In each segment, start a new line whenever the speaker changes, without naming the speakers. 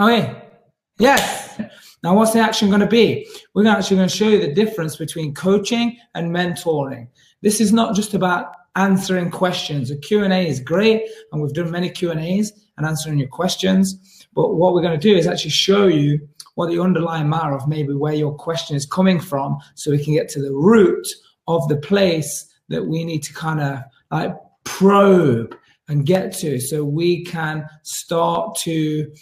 Okay. Yes. Now, what's the action going to be? We're actually going to show you the difference between coaching and mentoring. This is not just about answering questions. A Q&A is great, and we've done many Q&As and answering your questions. But what we're going to do is actually show you what the underlying matter of maybe where your question is coming from so we can get to the root of the place that we need to kind of like probe and get to so we can start to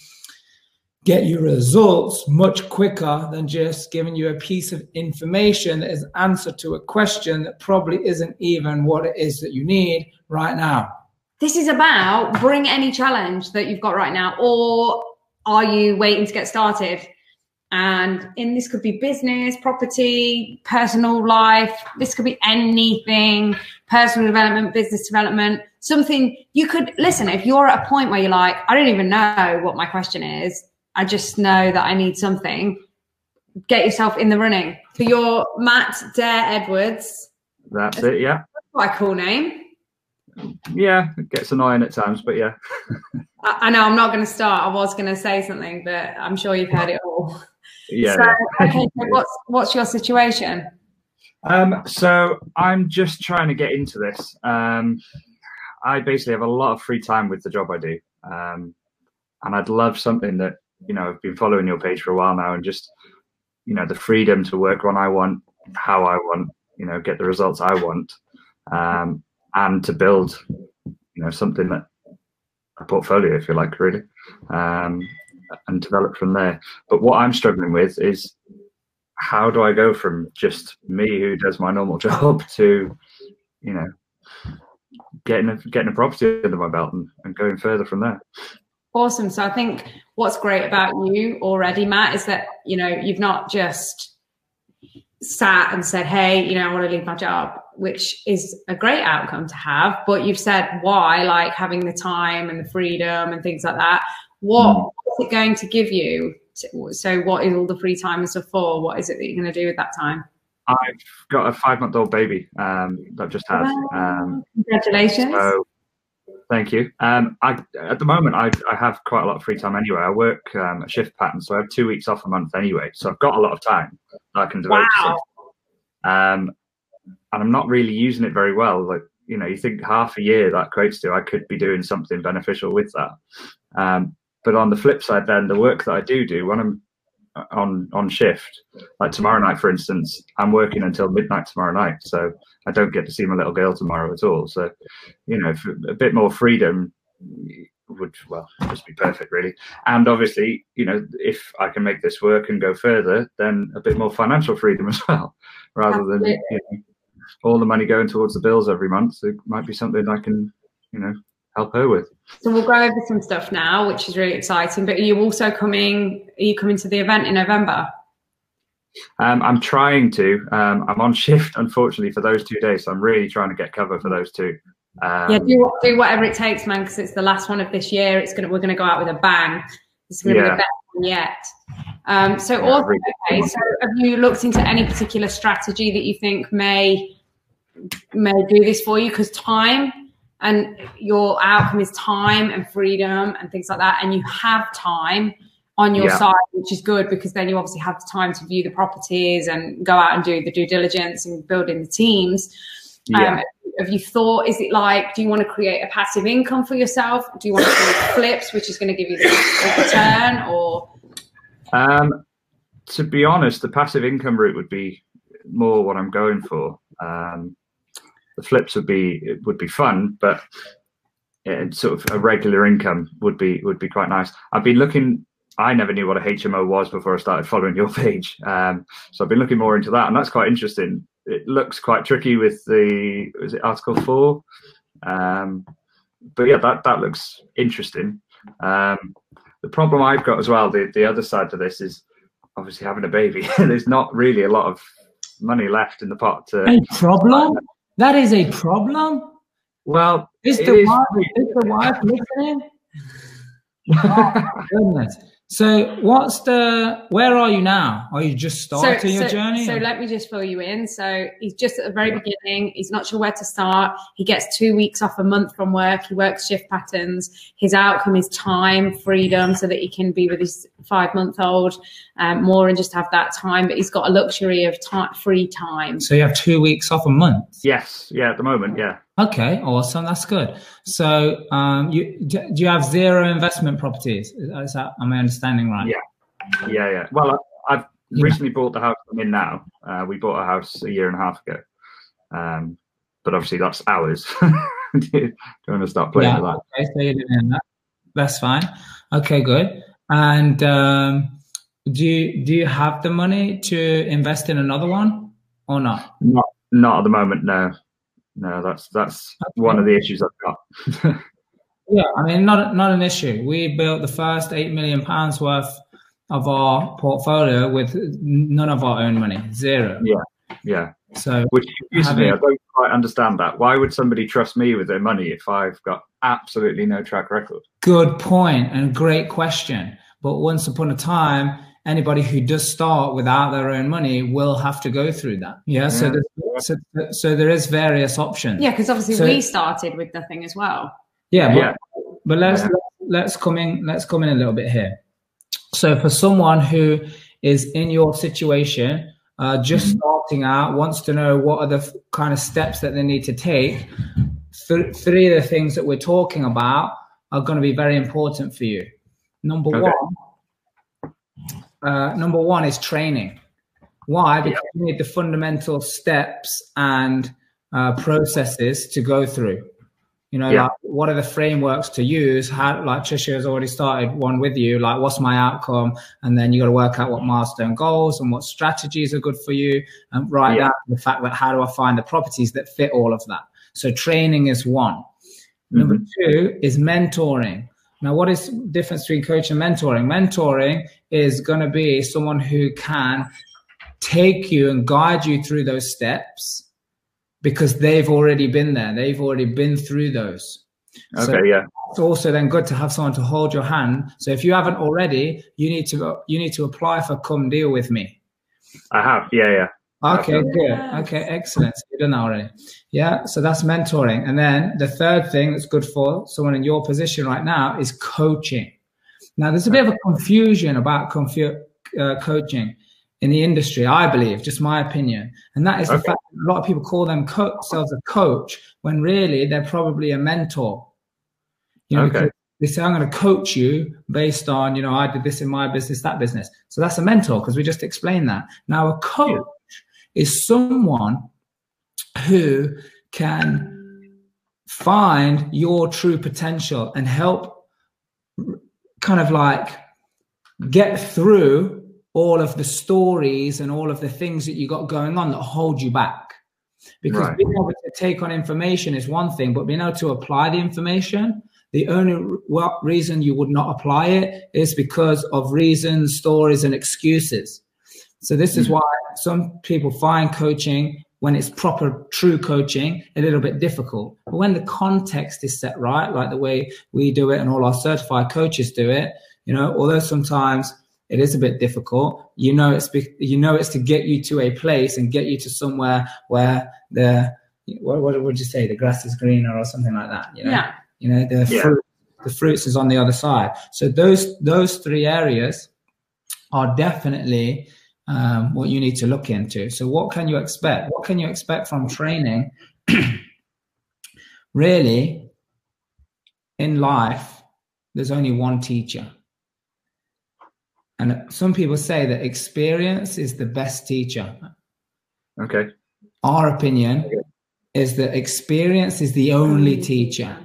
get you results much quicker than just giving you a piece of information that is answer to a question that probably isn't even what it is that you need right now.
This is about bring any challenge that you've got right now, or are you waiting to get started? And in this could be business, property, personal life. This could be anything, personal development, business development, something you could listen. If you're at a point where you're like, I don't even know what my question is, I just know that I need something. Get yourself in the running. For your Matt Dare Edwards.
That's it, yeah.
Quite a cool name.
Yeah, it gets annoying at times, but yeah.
I, I know I'm not going to start. I was going to say something, but I'm sure you've heard it all.
Yeah.
So,
yeah.
okay, so what's what's your situation?
Um, so I'm just trying to get into this. Um, I basically have a lot of free time with the job I do, um, and I'd love something that you know, I've been following your page for a while now and just, you know, the freedom to work when I want, how I want, you know, get the results I want, um, and to build, you know, something that a portfolio, if you like, really, um, and develop from there. But what I'm struggling with is how do I go from just me who does my normal job to, you know, getting a, getting a property under my belt and, and going further from there.
Awesome. So I think what's great about you already, Matt, is that, you know, you've not just sat and said, Hey, you know, I want to leave my job, which is a great outcome to have, but you've said why, like having the time and the freedom and things like that. What mm. is it going to give you? To, so what is all the free time and stuff for? What is it that you're going to do with that time?
I've got a five month old baby um, that I've just had. Um,
Congratulations. So
Thank you. Um, I, at the moment, I, I have quite a lot of free time anyway. I work um, a shift pattern, so I have two weeks off a month anyway. So I've got a lot of time that I can devote wow. to Um, and I'm not really using it very well. Like, you know, you think half a year that equates to, I could be doing something beneficial with that. Um, but on the flip side, then the work that I do do when I'm on on shift. Like tomorrow night, for instance, I'm working until midnight tomorrow night, so I don't get to see my little girl tomorrow at all. So, you know, a bit more freedom would well just be perfect, really. And obviously, you know, if I can make this work and go further, then a bit more financial freedom as well, rather Absolutely. than you know, all the money going towards the bills every month. It might be something I can, you know, help her with.
So we'll go over some stuff now, which is really exciting. But are you also coming? Are you coming to the event in November?
Um, I'm trying to. Um, I'm on shift, unfortunately, for those two days. So I'm really trying to get cover for those two.
Um, yeah, do, do whatever it takes, man, because it's the last one of this year. It's gonna we're gonna go out with a bang. It's gonna yeah. be the best one yet. Um, so, yeah, also, okay, so have you looked into any particular strategy that you think may may do this for you? Because time and your outcome is time and freedom and things like that. And you have time on your yeah. side which is good because then you obviously have the time to view the properties and go out and do the due diligence and building the teams. Yeah. Um, have you thought is it like do you want to create a passive income for yourself? Do you want to create flips which is going to give you a return or?
Um, to be honest the passive income route would be more what i'm going for. Um, the flips would be it would be fun, but sort of a regular income would be would be quite nice. I've been looking. I never knew what a HMO was before I started following your page, um, so I've been looking more into that, and that's quite interesting. It looks quite tricky with the is it Article Four, um, but yeah, that that looks interesting. Um, the problem I've got as well, the the other side to this is obviously having a baby. There's not really a lot of money left in the pot to.
A problem? That is a problem.
Well,
is the wife is the wife listening? oh, goodness. So what's the where are you now? Are you just starting
so,
your
so,
journey?
So
or?
let me just fill you in. So he's just at the very beginning. He's not sure where to start. He gets two weeks off a month from work. He works shift patterns. His outcome is time, freedom, so that he can be with his five month old um, more and just have that time. But he's got a luxury of time, free time.
So you have two weeks off a month.
Yes, yeah, at the moment, yeah.
Okay, awesome. That's good. So, um, you do you have zero investment properties? Is that am I understanding right?
Yeah, yeah, yeah. Well, I, have
Yeah.
recently bought the house I'm in now. Uh, we bought a house a year and a half ago, um, but obviously that's ours. do you want to start playing
Yeah.
with that?
Okay, so you're doing that. That's fine. Okay, good. And um, do you do you have the money to invest in another one or not?
Not, not at the moment. No, no. That's that's one of the issues I've got.
Yeah, I mean, not not an issue. We built the first eight million pounds worth of our portfolio with none of our own money, zero.
yeah, yeah.
So
which confuses me. I don't quite understand that. Why would somebody trust me with their money if I've got absolutely no track record?
good point and great question. But once upon a time, anybody who does start without their own money will have to go through that. Yeah. So,
Yeah.
there's, so so there is various options.
Yeah, because obviously
So-
we started with nothing as well.
Yeah, but,
Yeah.
but let's
Yeah.
let's come in let's come in a little bit here. So for someone who is in your situation, uh, just
Mhm.
starting out, wants to know what are the f- kind of steps that they need to take. Th- three of the things that we're talking about are going to be very important for you. Number
Okay.
one, uh, number one is training. Why? Because you need the fundamental steps and uh, processes to go through. You know,
Yeah.
like what are the frameworks to use? How, like Trisha has already started one with you. Like, what's my outcome? And then you got to work out what milestone goals and what strategies are good for you, and write
Yeah.
down the fact that how do I find the properties that fit all of that. So training is one. Number
Mhm.
two is mentoring. Now, what is the difference between coach and mentoring? Mentoring is going to be someone who can take you and guide you through those steps because they've already been there. They've already been through those. So
Okay, yeah,
it's also then good to have someone to hold your hand. So if you haven't already, you need to you need to apply for come deal with me.
I have. Yeah, yeah.
Okay,
Okay.
good. Okay, excellent. You've done that already. Yeah, so that's mentoring. And then the third thing that's good for someone in your position right now is coaching. Now, there's a bit of a confusion about confu- uh, coaching in the industry, I believe, just my opinion. And that is the fact that a lot of people call them co- themselves a coach when really they're probably a mentor. You know,
Okay.
they say, I'm going to coach you based on, you know, I did this in my business, that business. So that's a mentor because we just explained that. Now, a coach is someone who can find your true potential and help kind of like get through all of the stories and all of the things that you got going on that hold you back. Because
Right.
being able to take on information is one thing, but being able to apply the information, the only reason you would not apply it is because of reasons, stories, and excuses. So this is
Mhm.
why some people find coaching when it's proper, true coaching, a little bit difficult. But when the context is set right, like the way we do it and all our certified coaches do it, you know, although sometimes it is a bit difficult, you know, it's be, you know it's to get you to a place and get you to somewhere where the what, what would you say the grass is greener or something like that. You know,
Yeah.
you know the
Yeah.
fruit, the fruits is on the other side. So those those three areas are definitely um, what you need to look into. So what can you expect? What can you expect from training? really, in life, there's only one teacher. And some people say that experience is the best teacher.
Okay.
Our opinion is that experience is the only teacher.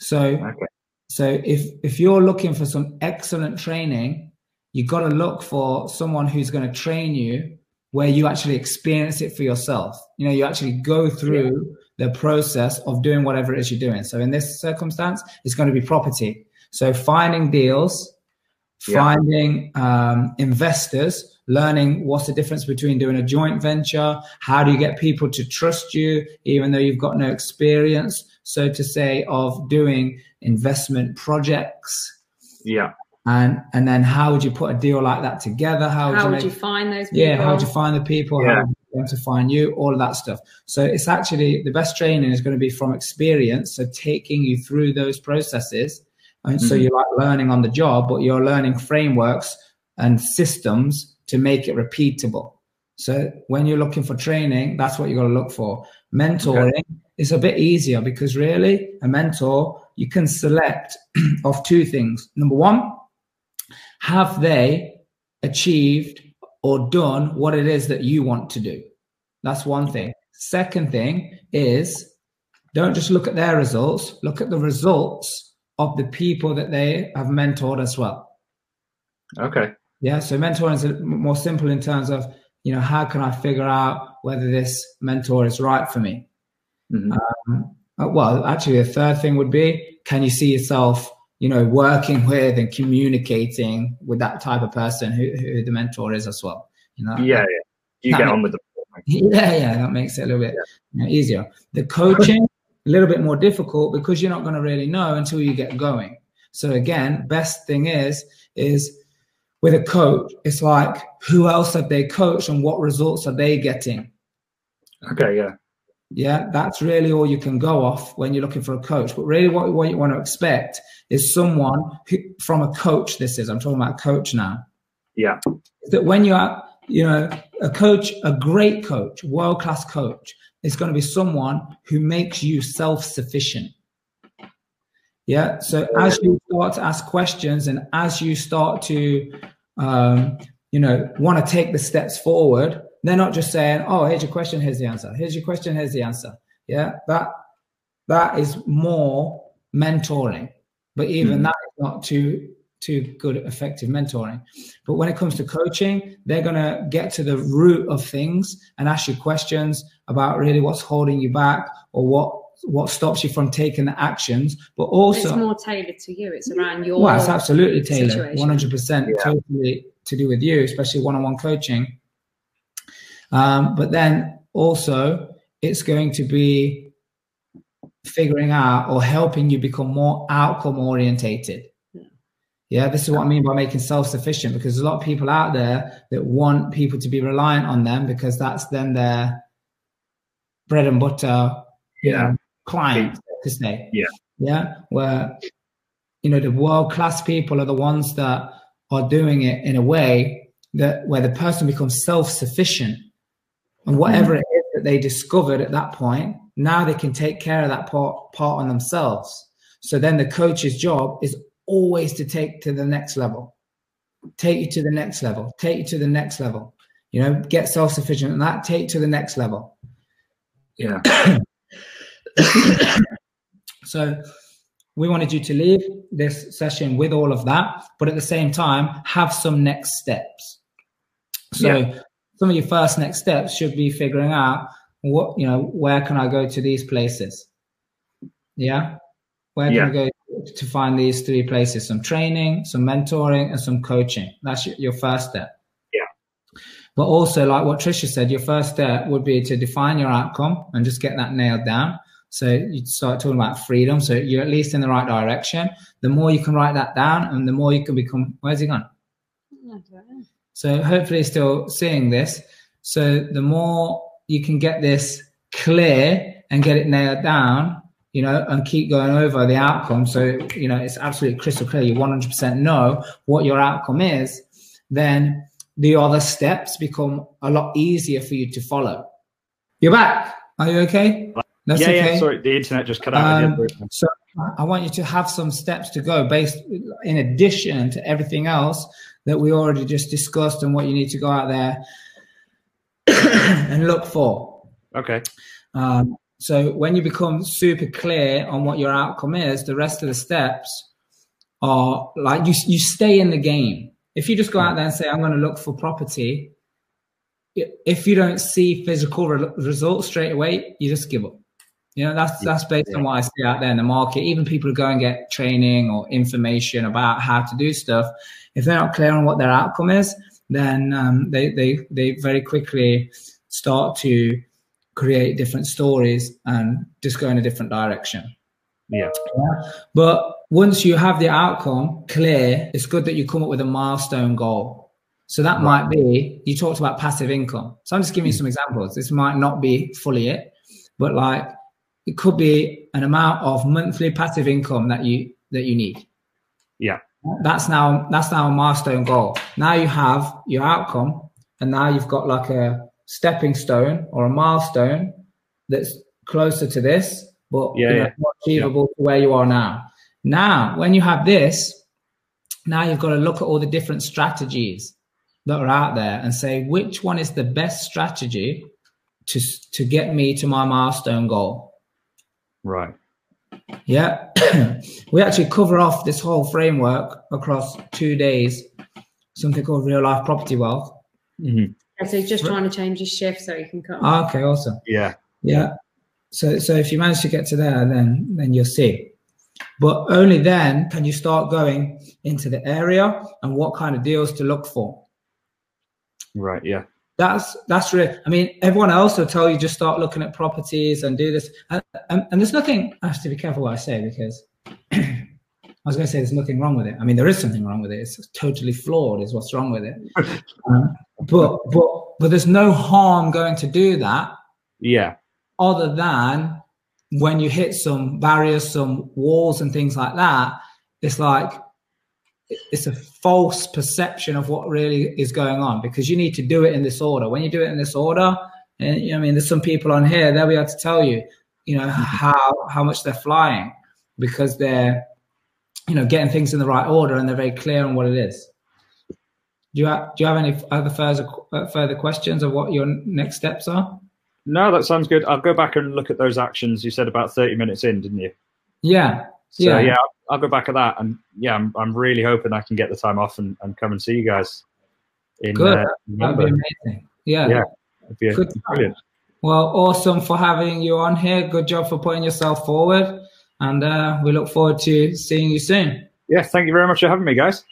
So
Okay.
so if if you're looking for some excellent training, you got to look for someone who's going to train you where you actually experience it for yourself. You know, you actually go through the process of doing whatever it is you're doing. So in this circumstance, it's going to be property. So finding deals,
Yeah.
finding um, investors, learning what's the difference between doing a joint venture. How do you get people to trust you, even though you've got no experience, so to say, of doing investment projects?
Yeah.
And and then how would you put a deal like that together?
How would,
how
you, would make, you, find those people?
Yeah, how would you find the people?
Yeah.
How would you to find you? All of that stuff. So it's actually the best training is going to be from experience. So taking you through those processes, and mm-hmm. so you're like learning on the job, but you're learning frameworks and systems to make it repeatable. So when you're looking for training, that's what you're going to look for. Mentoring okay. is a bit easier because really a mentor you can select of two things. Number one, have they achieved or done what it is that you want to do? That's one thing. Second thing is don't just look at their results, look at the results of the people that they have mentored as well.
Okay.
Yeah. So mentoring is more simple in terms of, you know, how can I figure out whether this mentor is right for me? Mm-hmm. Um, well, actually, the third thing would be can you see yourself, you know, working with and communicating with that type of person who, who the mentor is as well? You know,
yeah, yeah. You get makes, on with the
yeah, yeah, that makes it a little bit yeah. you know, easier. The coaching, a little bit more difficult because you're not going to really know until you get going. So again, best thing is is with a coach, it's like who else have they coached and what results are they getting?
Okay, yeah.
Yeah, that's really all you can go off when you're looking for a coach. But really, what, what you want to expect is someone who, from a coach. This is I'm talking about a coach now.
Yeah,
that when you're, you know, a coach, a great coach, world class coach, is going to be someone who makes you self sufficient. Yeah. So as you start to ask questions and as you start to, um, you know, want to take the steps forward, they're not just saying, "Oh, here's your question, here's the answer. Here's your question, here's the answer." Yeah, that that is more mentoring, but even mm-hmm. that is not too too good effective mentoring. But when it comes to coaching, they're gonna get to the root of things and ask you questions about really what's holding you back or what what stops you from taking the actions, but also
it's more tailored to you. It's around your
well, it's absolutely tailored, one hundred percent, totally to do with you, especially one-on-one coaching. Um, but then also, it's going to be figuring out or helping you become more outcome orientated. Yeah, this is what I mean by making self sufficient because there's a lot of people out there that want people to be reliant on them because that's then their bread and butter, yeah, know, client to say.
Yeah.
Yeah. Where, you know, the world class people are the ones that are doing it in a way that where the person becomes self sufficient and whatever it is that they discovered at that point, now they can take care of that part, part on themselves. So then the coach's job is always to take to the next level, take you to the next level, take you to the next level. You know, get self sufficient and that take to the next level.
Yeah.
so we wanted you to leave this session with all of that, but at the same time, have some next steps. So yeah some of your first next steps should be figuring out what you know where can i go to these places? Yeah? Where can yeah. i go to find these three places? Some training some mentoring and some coaching. That's your first step.
Yeah.
But also like what trisha said your first step would be to define your outcome and just get that nailed down. So you start talking about freedom. So you're at least in the right direction. The more you can write that down and the more you can become where's he gone so hopefully still seeing this. So the more you can get this clear and get it nailed down, you know, and keep going over the outcome. So, you know, it's absolutely crystal clear. You 100% know what your outcome is. Then the other steps become a lot easier for you to follow. You're back. Are you okay?
That's yeah, okay. yeah. Sorry, the internet just cut out. Um,
so I want you to have some steps to go based in addition to everything else that we already just discussed and what you need to go out there and look for.
Okay.
Um, so when you become super clear on what your outcome is, the rest of the steps are like you you stay in the game. If you just go out there and say, "I'm going to look for property," if you don't see physical re- results straight away, you just give up. You know, that's that's based yeah. on what I see out there in the market. Even people who go and get training or information about how to do stuff, if they're not clear on what their outcome is, then um, they they they very quickly start to create different stories and just go in a different direction.
Yeah.
yeah. But once you have the outcome clear, it's good that you come up with a milestone goal. So that right. might be you talked about passive income. So I'm just giving you some examples. This might not be fully it, but like it could be an amount of monthly passive income that you that you need.
Yeah.
That's now that's now a milestone goal. Now you have your outcome, and now you've got like a stepping stone or a milestone that's closer to this, but yeah, you know, yeah. achievable yeah. to where you are now. Now, when you have this, now you've got to look at all the different strategies that are out there and say which one is the best strategy to to get me to my milestone goal.
Right.
Yeah. we actually cover off this whole framework across two days, something called real life property wealth.
Mm-hmm. So he's just trying to change his shift so he can come.
Ah, okay, awesome.
Yeah.
Yeah. So so if you manage to get to there, then then you'll see. But only then can you start going into the area and what kind of deals to look for.
Right. Yeah.
That's that's real. I mean, everyone else will tell you just start looking at properties and do this. And, and, and there's nothing. I have to be careful what I say because I was going to say there's nothing wrong with it. I mean, there is something wrong with it. It's totally flawed. Is what's wrong with it. um, but but but there's no harm going to do that.
Yeah.
Other than when you hit some barriers, some walls, and things like that, it's like it's a false perception of what really is going on because you need to do it in this order. When you do it in this order, and you know, I mean, there's some people on here they'll be able to tell you, you know, how how much they're flying because they're, you know, getting things in the right order and they're very clear on what it is. Do you have, do you have any other further uh, further questions of what your next steps are?
No, that sounds good. I'll go back and look at those actions. You said about 30 minutes in, didn't you?
Yeah.
So, yeah. yeah, I'll go back at that. And yeah, I'm, I'm really hoping I can get the time off and, and come and see you guys.
In, Good. Uh, That'd be amazing. Yeah.
Yeah. It'd be Good brilliant.
Well, awesome for having you on here. Good job for putting yourself forward. And uh, we look forward to seeing you soon.
Yeah. Thank you very much for having me, guys.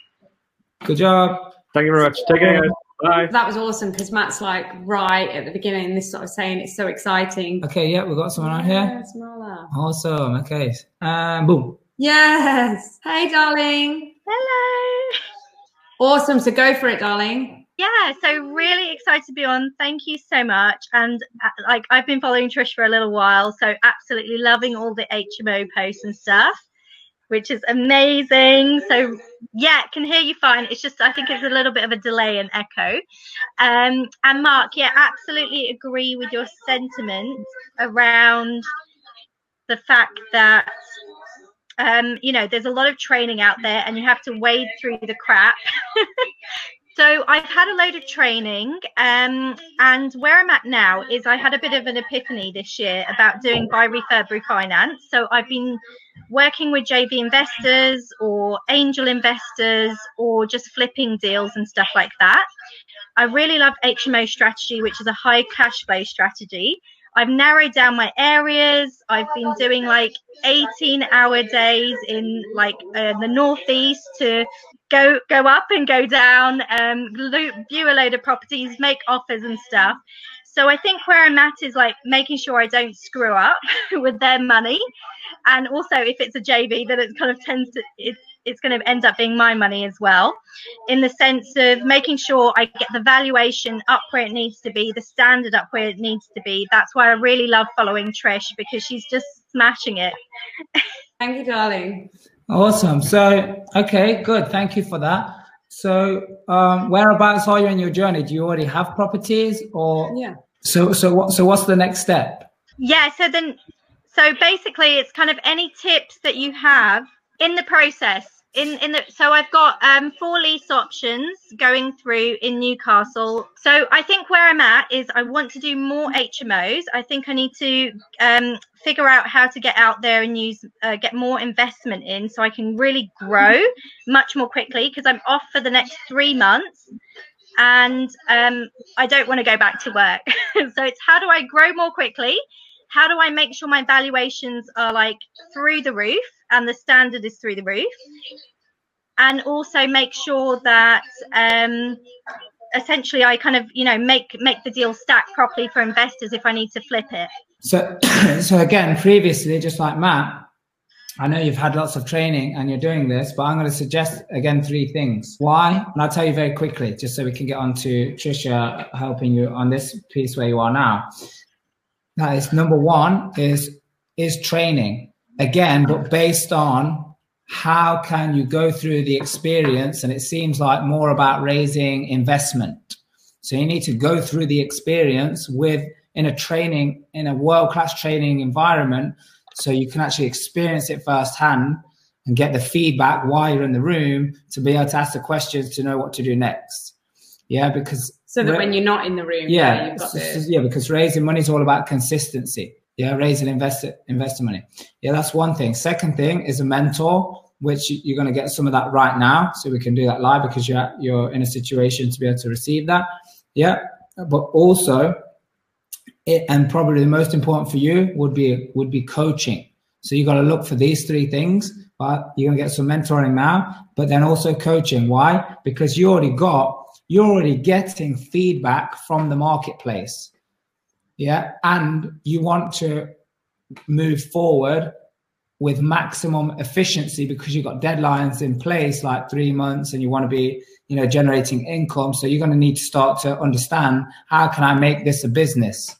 Good job.
Thank you very much. Take care. Bye.
That was awesome because Matt's like right at the beginning, this sort of saying it's so exciting.
Okay, yeah, we've got someone on here. Awesome. Okay. Um, boom.
Yes. Hey, darling.
Hello.
Awesome. So go for it, darling.
Yeah, so really excited to be on. Thank you so much. And uh, like I've been following Trish for a little while, so absolutely loving all the HMO posts and stuff which is amazing. So yeah, can hear you fine. It's just I think it's a little bit of a delay and echo. Um, and Mark, yeah, absolutely agree with your sentiment around the fact that um, you know there's a lot of training out there, and you have to wade through the crap. So I've had a load of training, um, and where I'm at now is I had a bit of an epiphany this year about doing buy refurb refinance. So I've been working with JV investors or angel investors or just flipping deals and stuff like that. I really love HMO strategy, which is a high cash flow strategy. I've narrowed down my areas. I've been doing like 18 hour days in like uh, the northeast to go go up and go down, um, view a load of properties, make offers and stuff. So I think where I'm at is like making sure I don't screw up with their money, and also if it's a JV, then it kind of tends to it's going to end up being my money as well, in the sense of making sure I get the valuation up where it needs to be, the standard up where it needs to be. That's why I really love following Trish because she's just smashing it.
Thank you, darling.
Awesome. So, okay, good. Thank you for that. So, um, whereabouts are you in your journey? Do you already have properties, or
yeah?
So, so what? So, what's the next step?
Yeah. So then, so basically, it's kind of any tips that you have in the process in in the so I've got um four lease options going through in Newcastle. So I think where I'm at is I want to do more HMOs. I think I need to um figure out how to get out there and use uh, get more investment in so I can really grow much more quickly because I'm off for the next 3 months and um I don't want to go back to work. so it's how do I grow more quickly? How do I make sure my valuations are like through the roof? and the standard is through the roof. And also make sure that um, essentially I kind of you know make make the deal stack properly for investors if I need to flip it.
So so again, previously, just like Matt, I know you've had lots of training and you're doing this, but I'm going to suggest again three things. Why? And I'll tell you very quickly, just so we can get on to Trisha helping you on this piece where you are now. That is number one is is training again, but based on how can you go through the experience, and it seems like more about raising investment. So you need to go through the experience with in a training in a world class training environment so you can actually experience it firsthand and get the feedback while you're in the room to be able to ask the questions to know what to do next. Yeah, because
so that when you're not in the room,
yeah, yeah, the... yeah, because raising money is all about consistency. Yeah, raising investor investor money. Yeah, that's one thing. Second thing is a mentor, which you're going to get some of that right now, so we can do that live because you're you're in a situation to be able to receive that. Yeah, but also it, and probably the most important for you would be would be coaching. So you got to look for these three things. But you're gonna get some mentoring now, but then also coaching. Why? Because you already got you're already getting feedback from the marketplace. Yeah, and you want to move forward with maximum efficiency because you've got deadlines in place like three months and you want to be you know generating income so you're going to need to start to understand how can i make this a business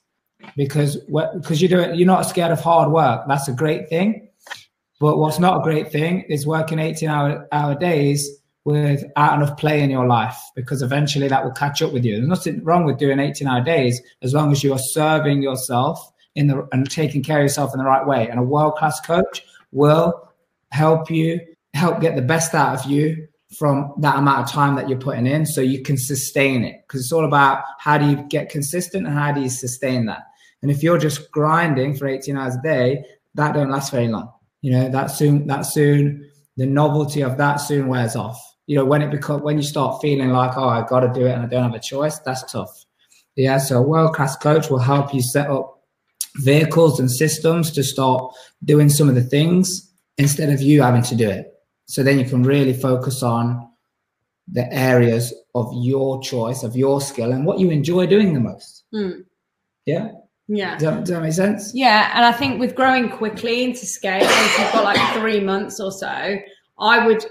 because because you do it, you're not scared of hard work. That's a great thing. But what's not a great thing is working 18 hour, hour days without enough play in your life because eventually that will catch up with you. There's nothing wrong with doing 18 hour days as long as you are serving yourself in the and taking care of yourself in the right way. And a world class coach will help you help get the best out of you from that amount of time that you're putting in so you can sustain it because it's all about how do you get consistent and how do you sustain that and if you're just grinding for 18 hours a day, that don't last very long. You know, that soon, that soon, the novelty of that soon wears off. You know, when it becomes, when you start feeling like, oh, I got to do it and I don't have a choice, that's tough. Yeah. So a world class coach will help you set up vehicles and systems to start doing some of the things instead of you having to do it. So then you can really focus on the areas of your choice, of your skill, and what you enjoy doing the most. Mm. Yeah.
Yeah.
Does that, does that, make sense?
Yeah. And I think with growing quickly into scale, if you've got like three months or so, I would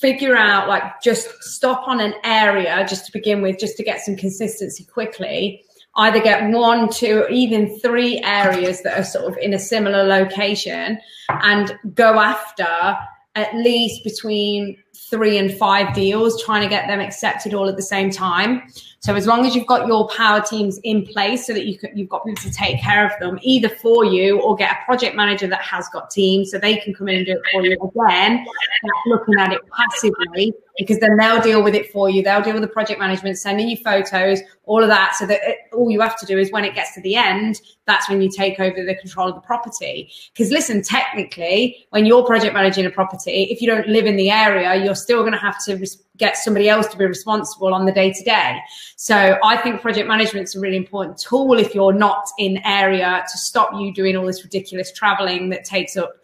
figure out like just stop on an area just to begin with, just to get some consistency quickly. Either get one, two, even three areas that are sort of in a similar location and go after at least between three and five deals, trying to get them accepted all at the same time. So as long as you've got your power teams in place so that you you've got people to take care of them, either for you or get a project manager that has got teams so they can come in and do it for you again, looking at it passively because then they'll deal with it for you. They'll deal with the project management, sending you photos, all of that. So that it, all you have to do is when it gets to the end, that's when you take over the control of the property. Because listen, technically, when you're project managing a property, if you don't live in the area, you're still going to have to get somebody else to be responsible on the day to day. So I think project management is a really important tool if you're not in area to stop you doing all this ridiculous traveling that takes up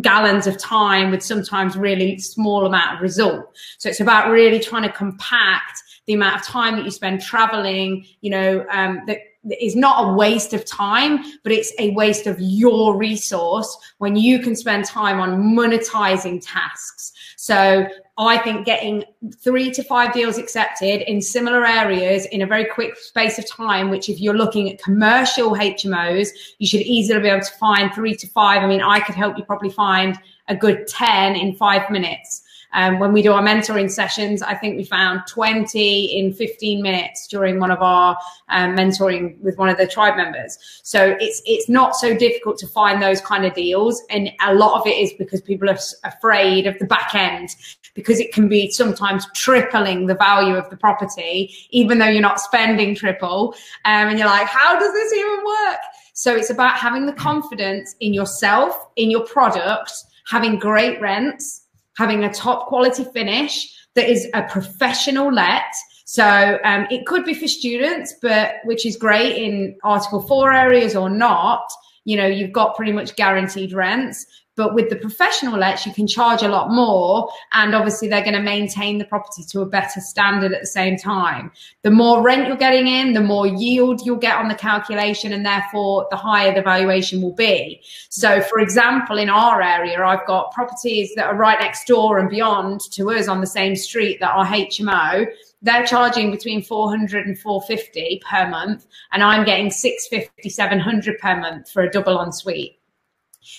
gallons of time with sometimes really small amount of result. So it's about really trying to compact the amount of time that you spend traveling, you know, um, that is not a waste of time, but it's a waste of your resource when you can spend time on monetizing tasks. So I think getting three to five deals accepted in similar areas in a very quick space of time, which if you're looking at commercial HMOs, you should easily be able to find three to five. I mean, I could help you probably find a good 10 in five minutes. Um, when we do our mentoring sessions, I think we found 20 in 15 minutes during one of our um, mentoring with one of the tribe members. So it's it's not so difficult to find those kind of deals, and a lot of it is because people are afraid of the back end because it can be sometimes tripling the value of the property, even though you're not spending triple. Um, and you're like, how does this even work? So it's about having the confidence in yourself, in your product, having great rents having a top quality finish that is a professional let. So um, it could be for students, but which is great in Article 4 areas or not. You know, you've got pretty much guaranteed rents, But with the professional lets, you can charge a lot more. And obviously, they're going to maintain the property to a better standard at the same time. The more rent you're getting in, the more yield you'll get on the calculation, and therefore the higher the valuation will be. So, for example, in our area, I've got properties that are right next door and beyond to us on the same street that are HMO they're charging between 400 and 450 per month and i'm getting 650 700 per month for a double ensuite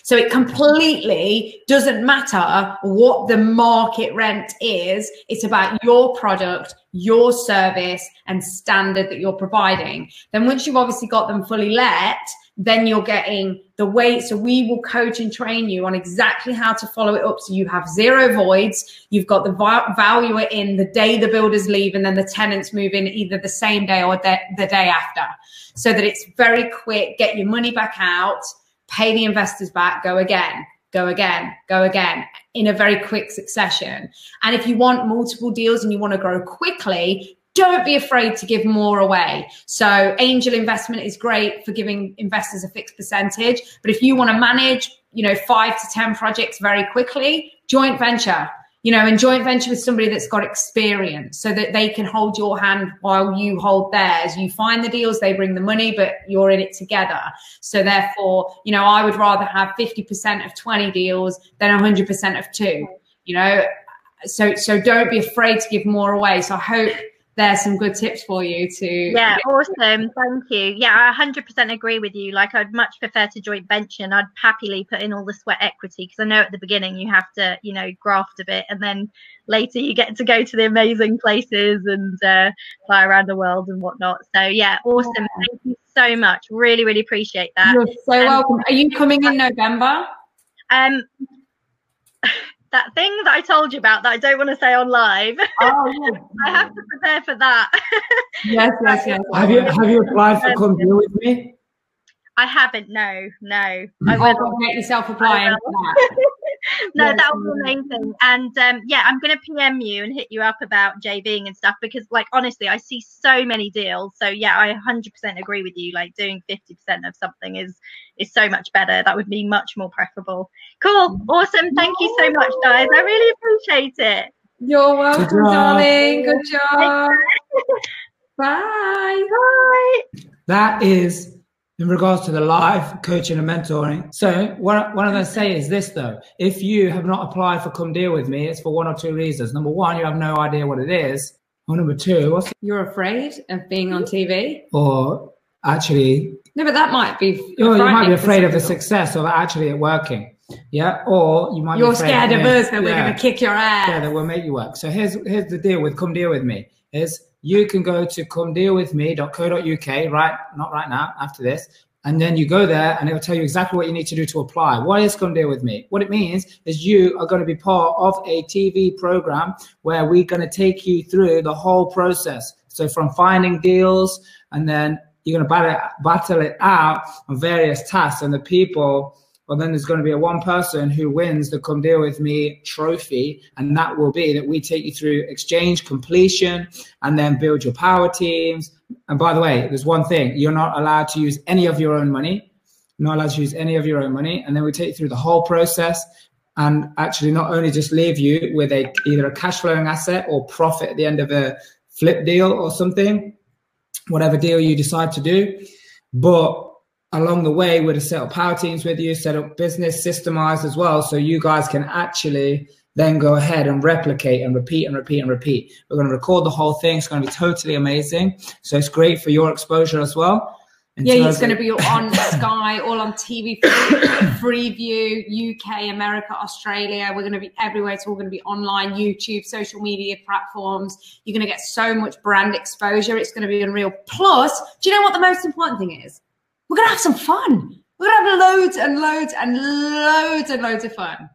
so it completely doesn't matter what the market rent is it's about your product your service and standard that you're providing then once you've obviously got them fully let then you're getting the way. So we will coach and train you on exactly how to follow it up. So you have zero voids. You've got the valuer in the day the builders leave and then the tenants move in either the same day or the, the day after so that it's very quick. Get your money back out, pay the investors back, go again go again, go again in a very quick succession. And if you want multiple deals and you want to grow quickly, don't be afraid to give more away. So angel investment is great for giving investors a fixed percentage. But if you want to manage, you know, five to 10 projects very quickly, joint venture, you know, and joint venture with somebody that's got experience so that they can hold your hand while you hold theirs. You find the deals, they bring the money, but you're in it together. So therefore, you know, I would rather have 50% of 20 deals than 100% of two, you know, so, so don't be afraid to give more away. So I hope there's some good tips for you to
yeah awesome. Thank you. Yeah i 100% agree with you. Like i'd much prefer to joint venture and i'd happily put in all the sweat equity because i know at the beginning you have to you know graft a bit and then later you get to go to the amazing places and uh, fly around the world and whatnot. So yeah awesome. Yeah. thank you so much. Really really appreciate that.
You're so um, welcome. Are you coming in november?
Um that thing that I told you about that I don't want to say on live. Oh, yeah. I have to prepare for that.
yes, yes, yes.
Have you have you applied for come deal with me?
I haven't. No, no.
I will. get yourself applying.
no, yes, that was the main thing. And um, yeah, I'm going to PM you and hit you up about JVing and stuff because, like, honestly, I see so many deals. So yeah, I 100% agree with you. Like, doing 50% of something is is so much better. That would be much more preferable. Cool, awesome. Thank you so much, guys. I really appreciate it.
You're welcome, darling. Good job. Bye.
Bye.
That is in regards to the live coaching and mentoring. So what, what I'm going to say is this though, if you have not applied for Come Deal With Me, it's for one or two reasons. Number one, you have no idea what it is. Or number two, what's
You're afraid of being on TV?
Or actually...
No, but that might be...
You, you might be afraid of the success of actually it working. Yeah, or you might be
You're scared of us that yeah, we're going to kick your ass.
Yeah, that will make you work. So here's here's the deal with Come Deal With Me is you can go to come deal with comedealwithme.co.uk, right? Not right now, after this. And then you go there and it will tell you exactly what you need to do to apply. What is Come Deal With Me? What it means is you are going to be part of a TV program where we're going to take you through the whole process. So from finding deals and then you're going to battle it, battle it out on various tasks and the people well, then there's going to be a one person who wins the Come Deal With Me trophy. And that will be that we take you through exchange completion and then build your power teams. And by the way, there's one thing you're not allowed to use any of your own money. Not allowed to use any of your own money. And then we take you through the whole process and actually not only just leave you with a either a cash flowing asset or profit at the end of a flip deal or something, whatever deal you decide to do, but along the way we're to set up power teams with you, set up business systemized as well. So you guys can actually then go ahead and replicate and repeat and repeat and repeat. We're going to record the whole thing. It's going to be totally amazing. So it's great for your exposure as well.
Yeah, it's going to be on Sky, all on TV, Freeview, UK, America, Australia. We're going to be everywhere. It's all going to be online, YouTube, social media platforms. You're going to get so much brand exposure. It's going to be unreal. Plus, do you know what the most important thing is? We're going to have some fun. We're going to have loads and loads and loads and loads of fun.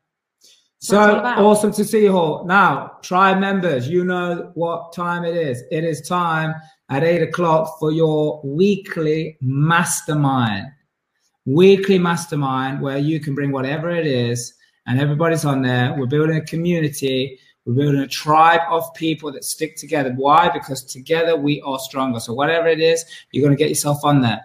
So awesome to see you all. Now, tribe members, you know what time it is. It is time at eight o'clock for your weekly mastermind. Weekly mastermind where you can bring whatever it is and everybody's on there. We're building a community. We're building a tribe of people that stick together. Why? Because together we are stronger. So whatever it is, you're going to get yourself on there.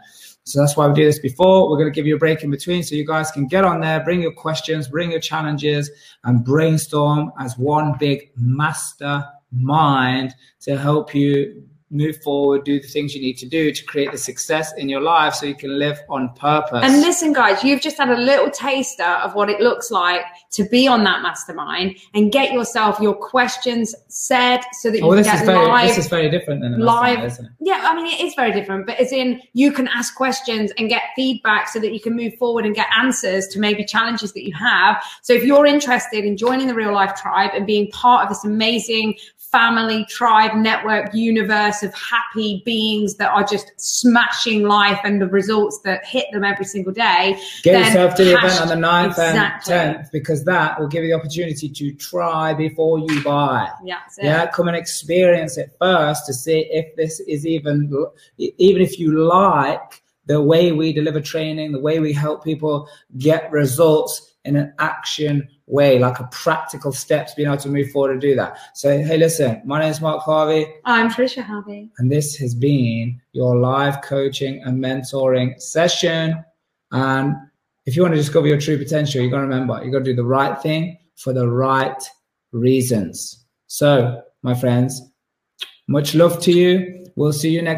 So that's why we do this before. We're going to give you a break in between so you guys can get on there, bring your questions, bring your challenges, and brainstorm as one big mastermind to help you move forward, do the things you need to do to create the success in your life so you can live on purpose.
And listen, guys, you've just had a little taster of what it looks like to be on that mastermind and get yourself your questions said so that you
oh,
can get
very,
live.
This is very different than a
live.
isn't it?
Yeah, I mean, it is very different, but as in you can ask questions and get feedback so that you can move forward and get answers to maybe challenges that you have. So if you're interested in joining the real life tribe and being part of this amazing family, tribe, network, universe of happy beings that are just smashing life and the results that hit them every single day.
Get yourself to the event on the 9th
Exactly.
and 10th because that will give you the opportunity to try before you buy.
Yeah.
Yeah, come and experience it first to see if this is even, even if you like the way we deliver training, the way we help people get results in an action way, like a practical steps, being able to move forward and do that. So, hey, listen, my name is Mark Harvey,
I'm Trisha Harvey.
and this has been your live coaching and mentoring session. And if you want to discover your true potential, you got to remember, you got to do the right thing for the right reasons. So, my friends, much love to you. We'll see you next